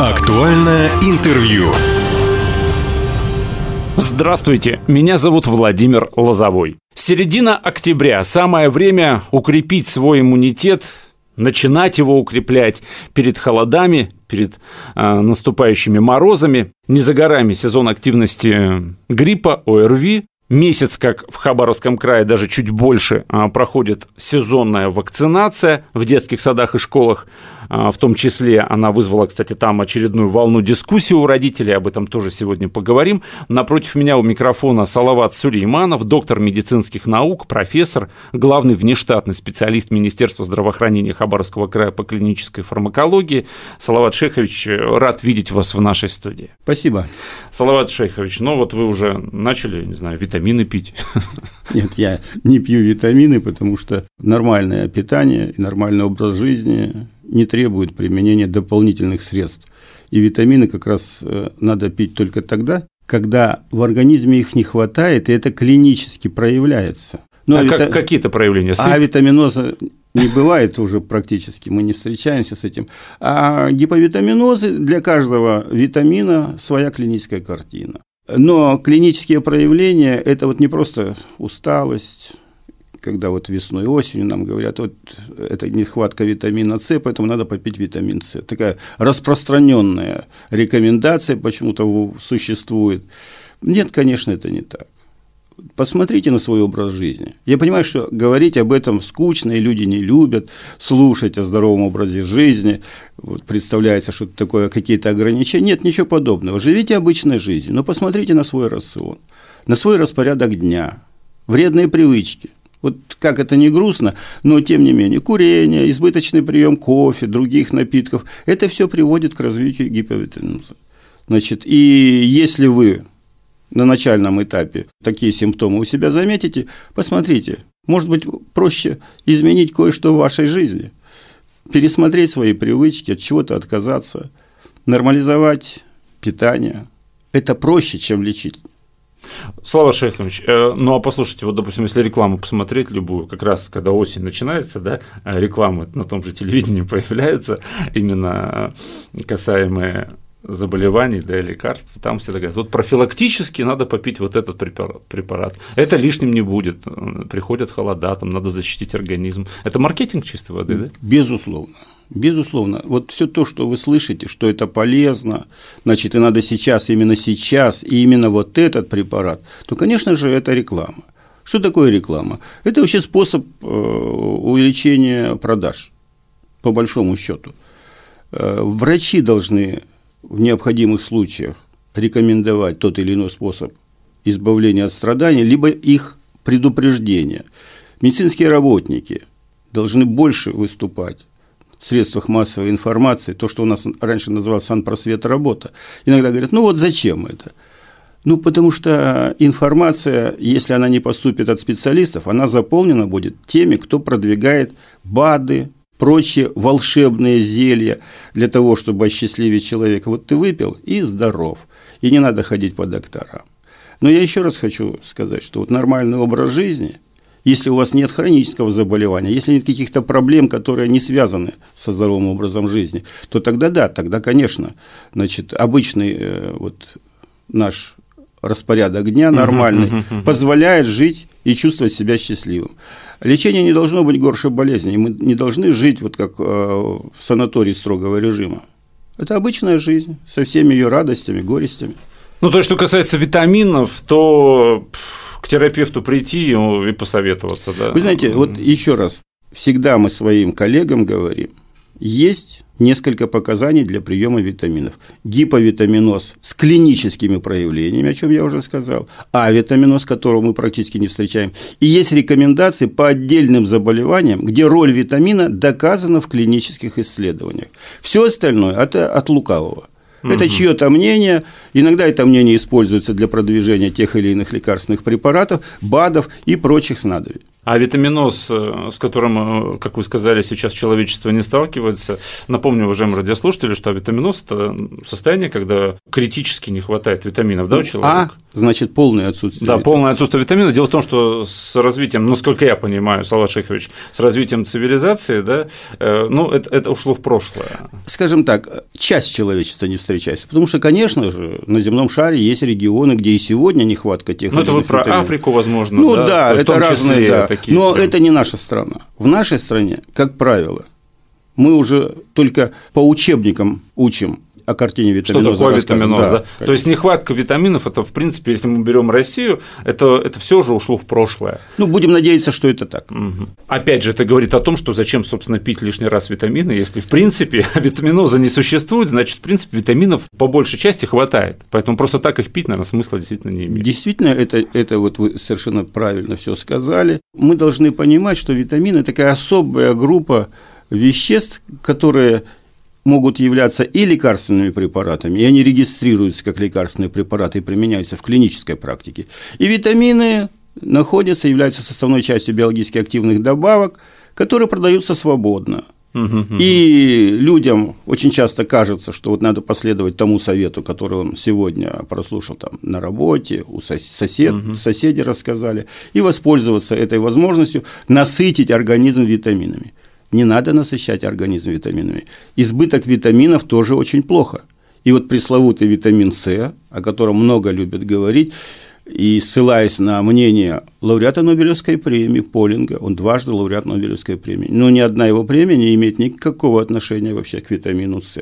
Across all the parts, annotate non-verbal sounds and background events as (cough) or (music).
Актуальное интервью. Здравствуйте, меня зовут Владимир Лозовой. Середина октября – самое время укрепить свой иммунитет, начинать его укреплять перед холодами, перед э, наступающими морозами. Не за горами сезон активности гриппа, ОРВИ. Месяц, как в Хабаровском крае, даже чуть больше э, проходит сезонная вакцинация в детских садах и школах. А, в том числе она вызвала, кстати, там очередную волну дискуссии у родителей, об этом тоже сегодня поговорим. Напротив меня у микрофона Салават Сулейманов, доктор медицинских наук, профессор, главный внештатный специалист Министерства здравоохранения Хабаровского края по клинической фармакологии. Салават Шейхович, рад видеть вас в нашей студии. Спасибо. Салават Шейхович, ну вот вы уже начали, не знаю, витамины пить. Нет, я не пью витамины, потому что нормальное питание нормальный образ жизни не требует применения дополнительных средств. И витамины как раз э, надо пить только тогда, когда в организме их не хватает, и это клинически проявляется. Ну, а, а вита... какие-то проявления? Сып... А витаминоза не бывает уже практически, мы не встречаемся с этим. А гиповитаминозы для каждого витамина своя клиническая картина. Но клинические проявления – это вот не просто усталость, когда вот весной и осенью нам говорят, вот это нехватка витамина С, поэтому надо попить витамин С. Такая распространенная рекомендация почему-то существует. Нет, конечно, это не так. Посмотрите на свой образ жизни. Я понимаю, что говорить об этом скучно, и люди не любят слушать о здоровом образе жизни. Вот представляется, что такое какие-то ограничения. Нет, ничего подобного. Живите обычной жизнью, но посмотрите на свой рацион, на свой распорядок дня, вредные привычки – вот как это не грустно, но тем не менее, курение, избыточный прием кофе, других напитков, это все приводит к развитию гиповитаминоза. Значит, и если вы на начальном этапе такие симптомы у себя заметите, посмотрите, может быть, проще изменить кое-что в вашей жизни, пересмотреть свои привычки, от чего-то отказаться, нормализовать питание. Это проще, чем лечить. Слава Шейхович, э, ну а послушайте, вот, допустим, если рекламу посмотреть любую, как раз когда осень начинается, да, э, рекламы на том же телевидении (laughs) появляются, именно касаемые заболеваний, да, лекарств, там всегда говорят, вот профилактически надо попить вот этот препарат, это лишним не будет, приходят холода, там надо защитить организм. Это маркетинг чистой воды, да? Безусловно. Безусловно, вот все то, что вы слышите, что это полезно, значит, и надо сейчас, именно сейчас, и именно вот этот препарат, то, конечно же, это реклама. Что такое реклама? Это вообще способ э, увеличения продаж, по большому счету. Э, врачи должны в необходимых случаях рекомендовать тот или иной способ избавления от страданий, либо их предупреждения. Медицинские работники должны больше выступать средствах массовой информации, то, что у нас раньше называлось санпросвет работа, иногда говорят, ну вот зачем это? Ну, потому что информация, если она не поступит от специалистов, она заполнена будет теми, кто продвигает БАДы, прочие волшебные зелья для того, чтобы осчастливить человека. Вот ты выпил и здоров, и не надо ходить по докторам. Но я еще раз хочу сказать, что вот нормальный образ жизни – если у вас нет хронического заболевания, если нет каких-то проблем, которые не связаны со здоровым образом жизни, то тогда да, тогда, конечно, значит, обычный э, вот наш распорядок дня нормальный позволяет жить и чувствовать себя счастливым. Лечение не должно быть горше болезни. Мы не должны жить вот как э, в санатории строгого режима. Это обычная жизнь со всеми ее радостями, горестями. Ну, то, что касается витаминов, то к терапевту прийти и посоветоваться, да. Вы знаете, вот еще раз, всегда мы своим коллегам говорим, есть несколько показаний для приема витаминов. Гиповитаминоз с клиническими проявлениями, о чем я уже сказал, а витаминоз, которого мы практически не встречаем. И есть рекомендации по отдельным заболеваниям, где роль витамина доказана в клинических исследованиях. Все остальное это от лукавого. Это чье-то мнение. Иногда это мнение используется для продвижения тех или иных лекарственных препаратов, БАДов и прочих снадобий. А витаминоз, э, с которым, э, как вы сказали, сейчас человечество не сталкивается, напомню, уважаемые радиослушатели, что витаминоз – это состояние, когда критически не хватает витаминов, да, у человека? А, значит полное отсутствие. Да, полное отсутствие витамина. Дело в том, что с развитием, насколько я понимаю, Салат Шейхович, с развитием цивилизации, да, э, ну, это, это ушло в прошлое. Скажем так, часть человечества не встречается, потому что, конечно же, на земном шаре есть регионы, где и сегодня нехватка тех. Ну, это вы про витаминов. Африку, возможно. Ну да, это разные, да. Такие Но прям. это не наша страна. В нашей стране, как правило, мы уже только по учебникам учим о картине Что витаминоза. такое рассказываем. витаминоз, да? конечно. То есть нехватка витаминов, это, в принципе, если мы берем Россию, это, это все уже ушло в прошлое. Ну, будем надеяться, что это так. Мгм. Опять же, это говорит о том, что зачем, собственно, пить лишний раз витамины, если, в принципе, (laughs) витаминоза не существует, значит, в принципе, витаминов по большей части хватает. Поэтому просто так их пить, наверное, смысла действительно не имеет. Действительно, это, это вот вы совершенно правильно все сказали. Мы должны понимать, что витамины – такая особая группа веществ, которые могут являться и лекарственными препаратами, и они регистрируются как лекарственные препараты и применяются в клинической практике. И витамины находятся, являются составной частью биологически активных добавок, которые продаются свободно. И людям очень часто кажется, что вот надо последовать тому совету, который он сегодня прослушал там на работе, у сос- сосед, соседи рассказали, и воспользоваться этой возможностью насытить организм витаминами. Не надо насыщать организм витаминами. Избыток витаминов тоже очень плохо. И вот пресловутый витамин С, о котором много любят говорить, и ссылаясь на мнение лауреата Нобелевской премии Полинга, он дважды лауреат Нобелевской премии, но ни одна его премия не имеет никакого отношения вообще к витамину С.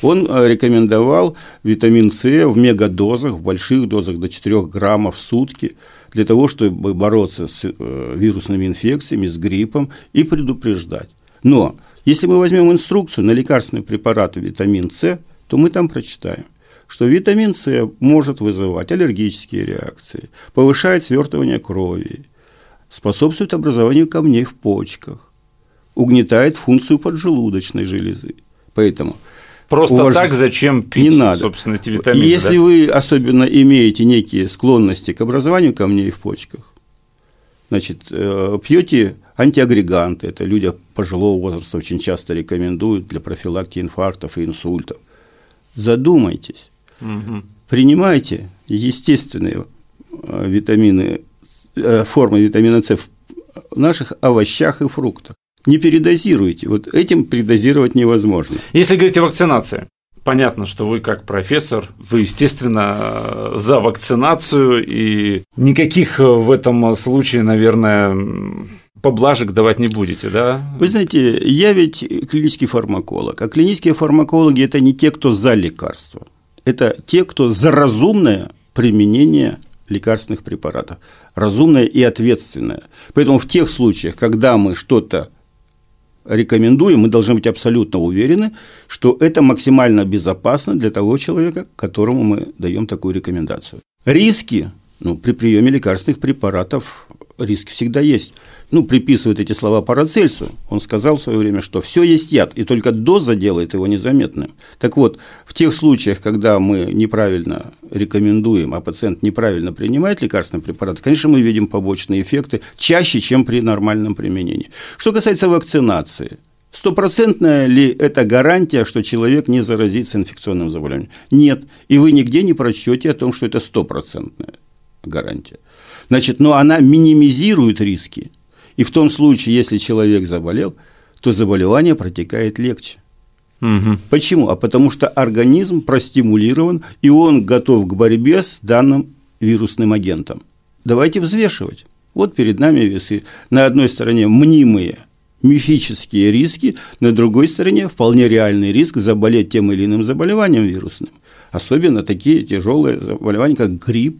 Он э, рекомендовал витамин С в мегадозах, в больших дозах до 4 граммов в сутки, для того, чтобы бороться с э, вирусными инфекциями, с гриппом и предупреждать. Но если мы возьмем инструкцию на лекарственные препараты витамин С, то мы там прочитаем, что витамин С может вызывать аллергические реакции, повышает свертывание крови, способствует образованию камней в почках, угнетает функцию поджелудочной железы. Поэтому Просто Уваж- так зачем пить, не надо. собственно, эти витамины? Если да? вы особенно имеете некие склонности к образованию камней в почках, значит, э, пьете антиагреганты, это люди пожилого возраста очень часто рекомендуют для профилактики инфарктов и инсультов. Задумайтесь, Мгм. принимайте естественные э, витамины, э, формы витамина С в наших овощах и фруктах. Не передозируйте. Вот этим передозировать невозможно. Если говорить о вакцинации, понятно, что вы как профессор, вы, естественно, за вакцинацию, и никаких в этом случае, наверное, поблажек давать не будете, да? Вы знаете, я ведь клинический фармаколог, а клинические фармакологи – это не те, кто за лекарства. Это те, кто за разумное применение лекарственных препаратов. Разумное и ответственное. Поэтому в тех случаях, когда мы что-то рекомендуем, мы должны быть абсолютно уверены, что это максимально безопасно для того человека, которому мы даем такую рекомендацию. Риски ну, при приеме лекарственных препаратов риск всегда есть. Ну, приписывают эти слова Парацельсу. Он сказал в свое время, что все есть яд, и только доза делает его незаметным. Так вот, в тех случаях, когда мы неправильно рекомендуем, а пациент неправильно принимает лекарственные препараты, конечно, мы видим побочные эффекты чаще, чем при нормальном применении. Что касается вакцинации, Стопроцентная ли это гарантия, что человек не заразится инфекционным заболеванием? Нет. И вы нигде не прочтете о том, что это стопроцентная гарантия. Значит, но она минимизирует риски. И в том случае, если человек заболел, то заболевание протекает легче. Мгм. Почему? А потому что организм простимулирован, и он готов к борьбе с данным вирусным агентом. Давайте взвешивать. Вот перед нами весы. На одной стороне мнимые мифические риски, на другой стороне вполне реальный риск заболеть тем или иным заболеванием вирусным. Особенно такие тяжелые заболевания, как грипп.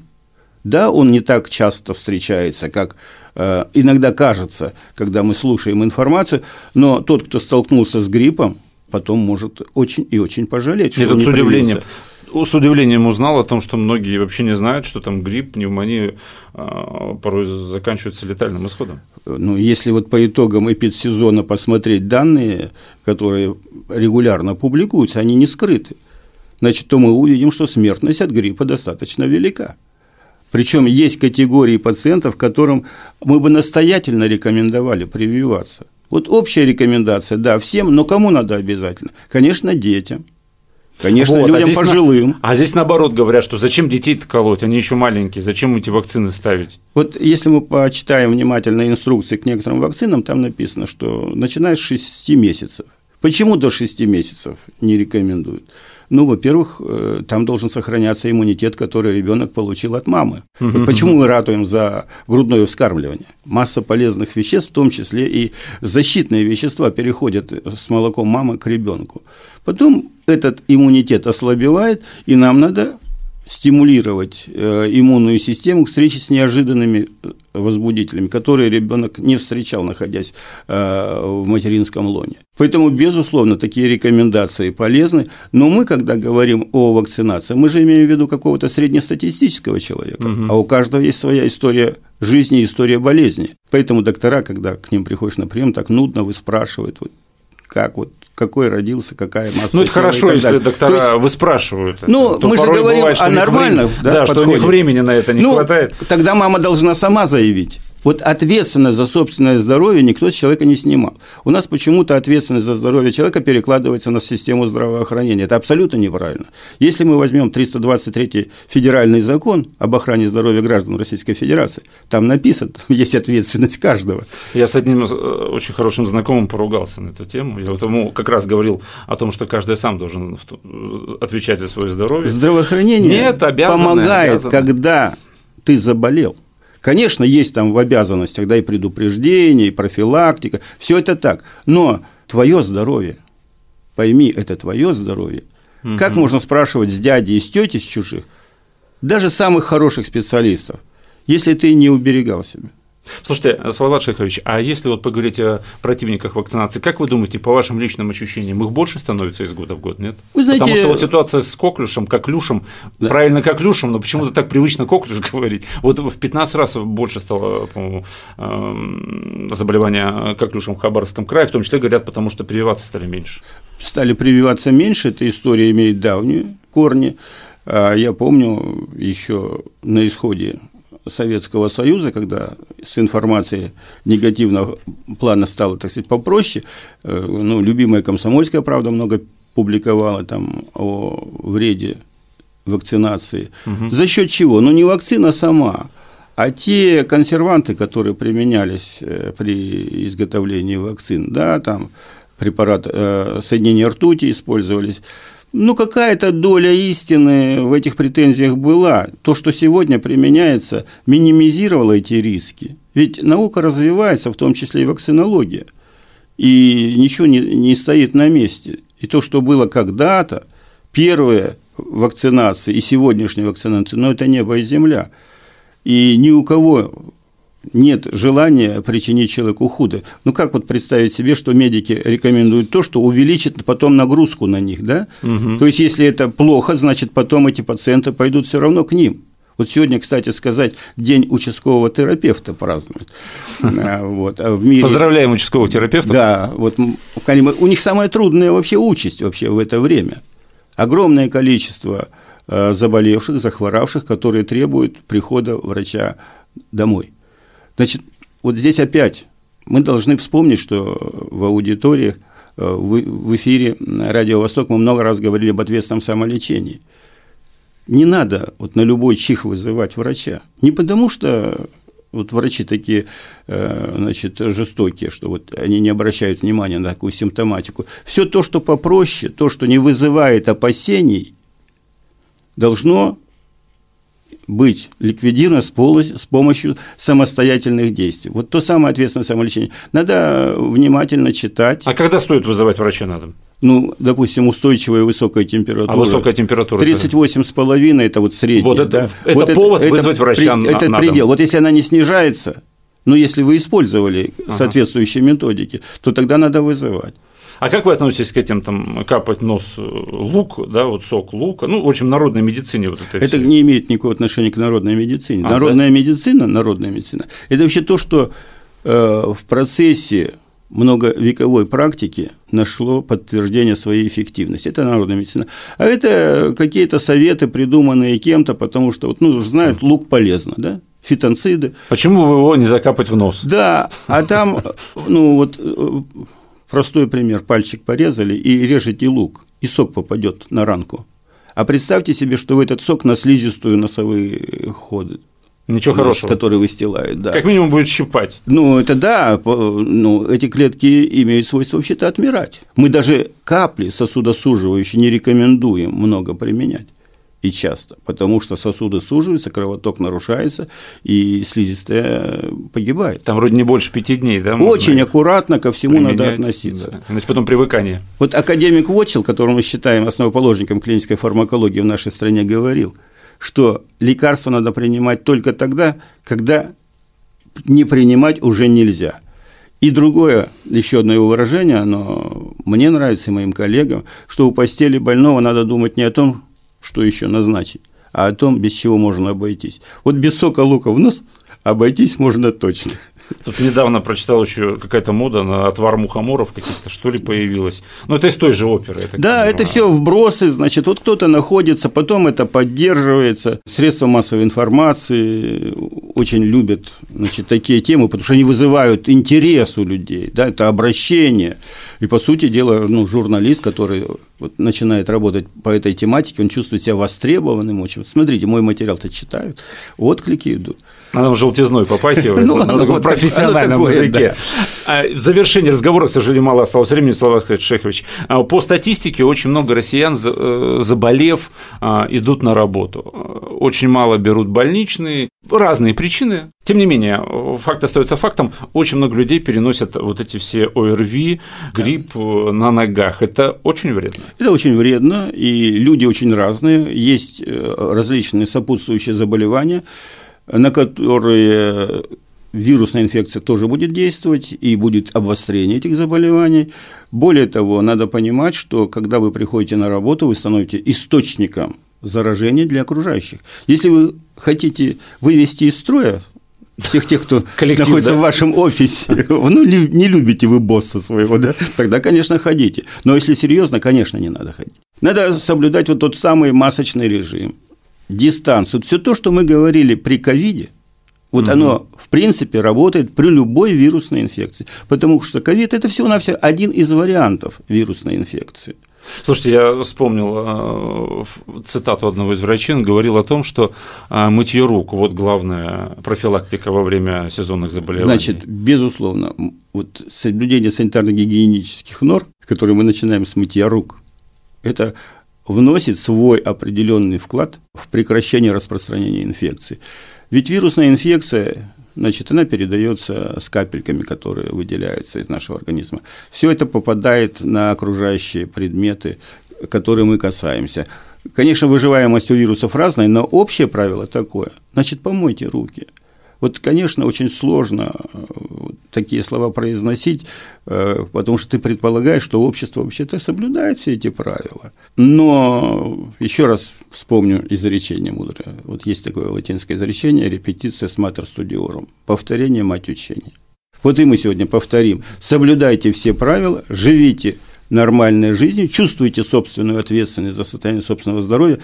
Да, он не так часто встречается, как э, иногда кажется, когда мы слушаем информацию, но тот, кто столкнулся с гриппом, потом может очень и очень пожалеть, что Я он не с удивлением, с удивлением узнал о том, что многие вообще не знают, что там грипп, пневмония а, порой заканчиваются летальным исходом. Ну, если вот по итогам эпидсезона посмотреть данные, которые регулярно публикуются, они не скрыты, значит, то мы увидим, что смертность от гриппа достаточно велика. Причем есть категории пациентов, которым мы бы настоятельно рекомендовали прививаться. Вот общая рекомендация, да, всем, но кому надо обязательно? Конечно, детям. Конечно, Вот, а людям на- пожилым. А здесь наоборот говорят, что зачем детей-то колоть, они еще маленькие, зачем эти вакцины ставить? Вот если мы почитаем внимательно инструкции к некоторым вакцинам, там написано, что начиная с 6 месяцев. Почему до 6 месяцев не рекомендуют? Ну, во-первых, э, там должен сохраняться иммунитет, который ребенок получил от мамы. Вот почему мы ратуем за грудное вскармливание? Масса полезных веществ, в том числе и защитные вещества, переходят с молоком мамы к ребенку. Потом этот иммунитет ослабевает, и нам надо стимулировать э, иммунную систему к встрече с неожиданными э, возбудителями, которые ребенок не встречал, находясь э, в материнском лоне. Поэтому, безусловно, такие рекомендации полезны. Но мы, когда говорим о вакцинации, мы же имеем в виду какого-то среднестатистического человека, а у каждого есть своя история жизни история болезни. Поэтому доктора, когда к ним приходишь на прием, так нудно выспрашивают, вот, как вот какой родился, какая масса. Ну, это хорошо, если далее. доктора То есть выспрашивают. это. Ну, То мы же говорим бывает, о нормальных, времени- да, Да, что у них времени на это не ну, хватает. Тогда мама должна сама заявить. Вот ответственность за собственное здоровье никто с человека не снимал. У нас почему-то ответственность за здоровье человека перекладывается на систему здравоохранения. Это абсолютно неправильно. Если мы возьмем 323 федеральный закон об охране здоровья граждан Российской Федерации, там написано, (laughs) там есть ответственность каждого. Я с одним э, очень хорошим знакомым поругался на эту тему. Я вот ему как раз говорил о том, что каждый сам должен э, отвечать за свое здоровье. Здравоохранение Нет, обязаны, помогает, обязаны. когда ты заболел. Конечно, есть там в обязанностях, да, и предупреждение, и профилактика, все это так. Но твое здоровье, пойми, это твое здоровье. Как можно спрашивать с дяди и с тети, с чужих, даже самых хороших специалистов, если ты не уберегал себя? Слушайте, Салават Шейхович, а если вот поговорить о противниках вакцинации, как вы думаете, по вашим личным ощущениям, их больше становится из года в год, нет? Вы знаете- Потому что вот ситуация с коклюшем, коклюшем, правильно коклюшем, но почему-то так привычно коклюш (laughs) говорить. Вот в 15 раз больше стало, по-моему, эм, заболевания коклюшем в Хабаровском крае, в том числе, говорят, потому что прививаться стали меньше. стали прививаться меньше, эта история имеет давние корни. А Я помню еще на исходе Советского Союза, когда с информацией негативного плана стало, так сказать, попроще, э, ну, любимая комсомольская правда много публиковала там о вреде вакцинации. За счет чего? Ну, не вакцина сама, а те консерванты, которые применялись э, при изготовлении вакцин, да, там препарат э, соединения ртути использовались. Ну, какая-то доля истины в этих претензиях была. То, что сегодня применяется, минимизировало эти риски. Ведь наука развивается, в том числе и вакцинология. И ничего не, не стоит на месте. И то, что было когда-то, первые вакцинации и сегодняшняя вакцинация, но это небо и земля. И ни у кого нет желания причинить человеку худо. Ну, как вот представить себе, что медики рекомендуют то, что увеличит потом нагрузку на них, да? То есть, если это плохо, значит, потом эти пациенты пойдут все равно к ним. Вот сегодня, кстати сказать, день участкового терапевта празднуют. А, (laughs) Вот, а в мире... Поздравляем участковых терапевтов. Да, вот у них самая трудная вообще участь вообще в это время. Огромное количество э, заболевших, захворавших, которые требуют прихода врача домой. Значит, вот здесь опять мы должны вспомнить, что в аудиториях, э, в в эфире Радио Восток мы много раз говорили об ответственном самолечении. Не надо вот на любой чих вызывать врача. Не потому что вот врачи такие, э, значит, жестокие, что вот они не обращают внимания на такую симптоматику. Все то, что попроще, то, что не вызывает опасений, должно быть ликвидировано с, полностью- с помощью самостоятельных действий. Вот то самое ответственное самолечение. Надо внимательно читать. А когда стоит вызывать врача на дом? Ну, допустим, устойчивая высокая температура. А высокая температура? 38,5 – это вот средний. Вот это- да. это повод вызвать врача на- Это на предел. дом. Вот если она не снижается, ну, если вы использовали соответствующие методики, то тогда надо вызывать. А как вы относитесь к этим там капать нос э, лук, да, вот сок лука, ну, в общем, народной медицине вот это. Это всё. не имеет никакого отношения к народной медицине. А, народная медицина, народная медицина – это вообще то, что э, в процессе многовековой практики нашло подтверждение своей эффективности. Это народная медицина. А это какие-то советы, придуманные кем-то, потому что, вот, ну, знают, лук полезно, да? Фитонциды. Почему бы его не закапать в нос? Да, а там, ну, вот э, простой пример. Пальчик порезали и режете лук. и сок попадет на ранку. А представьте себе, что в этот сок на слизистую носовые ходы. Ничего значит, хорошего. Которые выстилают, да. Как минимум будет щипать. Ну, это да, ну, эти клетки имеют свойство вообще-то отмирать. Мы даже капли сосудосуживающие не рекомендуем много применять и часто, потому что сосуды суживаются, кровоток нарушается, и слизистая погибает. Там вроде не больше пяти дней, да? Очень аккуратно ко всему надо относиться. да. Иначе потом привыкание. Вот академик Вотчел, которого мы считаем основоположником клинической фармакологии в нашей стране, говорил, что лекарства надо принимать только тогда, когда не принимать уже нельзя. И другое, еще одно его выражение, оно мне нравится и моим коллегам, что у постели больного надо думать не о том, что еще назначить, а о том, без чего можно обойтись. Вот без сока лука в нос обойтись можно точно. Тут недавно прочитал еще какая-то мода на отвар мухоморов каких-то, что ли, появилась. Ну, это из той же оперы. Да, понимаю. это все вбросы, значит, вот кто-то находится, потом это поддерживается. Средства массовой информации очень любят значит, такие темы, потому что они вызывают интерес у людей, да, это обращение. И, по сути дела, ну, журналист, который вот начинает работать по этой тематике, он чувствует себя востребованным очень. Смотрите, мой материал-то читают, отклики идут. В желтизной попахивает, (laughs) Ну, на таком профессиональном языке. А В завершении разговора, к сожалению, мало осталось времени, Слава Шехович. А, По статистике, очень много россиян, э, заболев, а, идут на работу. Очень мало берут больничные, разные причины. Тем не менее, факт остается фактом, очень много людей переносят вот эти все ОРВИ, грипп э, на ногах. Это очень вредно. Это очень вредно, и люди очень разные. Есть э, различные сопутствующие заболевания, на которые вирусная инфекция тоже будет действовать, и будет обострение этих заболеваний. Более того, надо понимать, что когда вы приходите на работу, вы становитесь источником заражения для окружающих. Если вы хотите вывести из строя всех тех, кто Коллектив, находится да? в вашем офисе, (laughs) ну, не любите вы босса своего, да, тогда, конечно, ходите. Но если серьезно, конечно, не надо ходить. Надо соблюдать вот тот самый масочный режим, дистанцию. Все то, что мы говорили при ковиде, вот оно, в принципе, работает при любой вирусной инфекции. Потому что ковид – это всего-навсего один из вариантов вирусной инфекции. Слушайте, я вспомнил э, цитату одного из врачей, он говорил о том, что э, мытье рук – вот главная профилактика во время сезонных заболеваний. Значит, безусловно, вот соблюдение санитарно-гигиенических норм, которые мы начинаем с мытья рук, это вносит свой определенный вклад в прекращение распространения инфекции. Ведь вирусная инфекция, значит, она передается с капельками, которые выделяются из нашего организма. Все это попадает на окружающие предметы, которые мы касаемся. Конечно, выживаемость у вирусов разная, но общее правило такое. Значит, помойте руки. Вот, конечно, очень сложно э, такие слова произносить, э, потому что ты предполагаешь, что общество вообще-то соблюдает все эти правила. Но еще раз вспомню изречение мудрое. Вот есть такое латинское изречение «репетиция с матер студиорум» – повторение – мать учения. Вот и мы сегодня повторим. Соблюдайте все правила, живите нормальной жизнью, чувствуйте собственную ответственность за состояние собственного здоровья,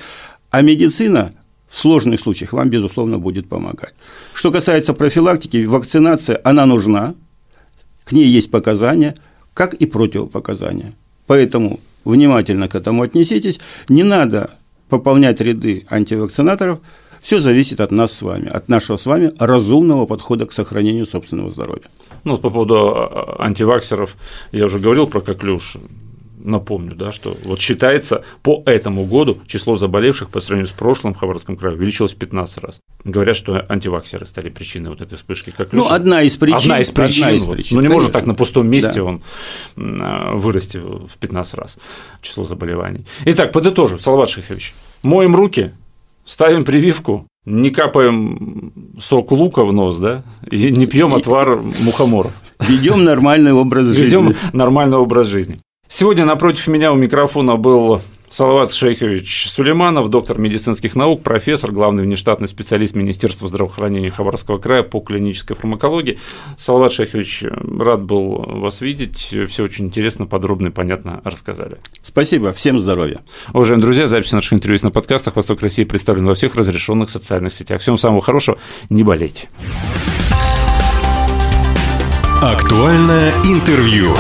а медицина в сложных случаях вам, безусловно, будет помогать. Что касается профилактики, вакцинация, она нужна, к ней есть показания, как и противопоказания. Поэтому внимательно к этому отнеситесь. Не надо пополнять ряды антивакцинаторов. Все зависит от нас с вами, от нашего с вами разумного подхода к сохранению собственного здоровья. Ну, по поводу а, антиваксеров, я уже говорил про коклюш. Напомню, да, что вот считается по этому году число заболевших по сравнению с прошлым в Хабаровском крае увеличилось в 15 раз. Говорят, что антиваксеры стали причиной вот этой вспышки коклюша. Ну, одна из причин. Одна из причин. одна из вот. причин, ну, не может конечно. так на пустом месте Да. он а, вырасти в 15 раз число заболеваний. Итак, подытожу, Салават Шихович, моем руки, ставим прививку, не капаем сок лука в нос, да, и не пьем отвар мухоморов. Ведем нормальный образ жизни. Ведем нормальный образ жизни. Сегодня напротив меня у микрофона был Салават Шейхович Сулейманов, доктор медицинских наук, профессор, главный внештатный специалист Министерства здравоохранения Хабаровского края по клинической фармакологии. Салават Шейхович, рад был вас видеть. Все очень интересно, подробно и понятно рассказали. Спасибо, всем здоровья. Уважаемые друзья, запись наших интервью есть на подкастах «Восток России» представлен во всех разрешенных социальных сетях. Всем самого хорошего, не болейте. Актуальное интервью.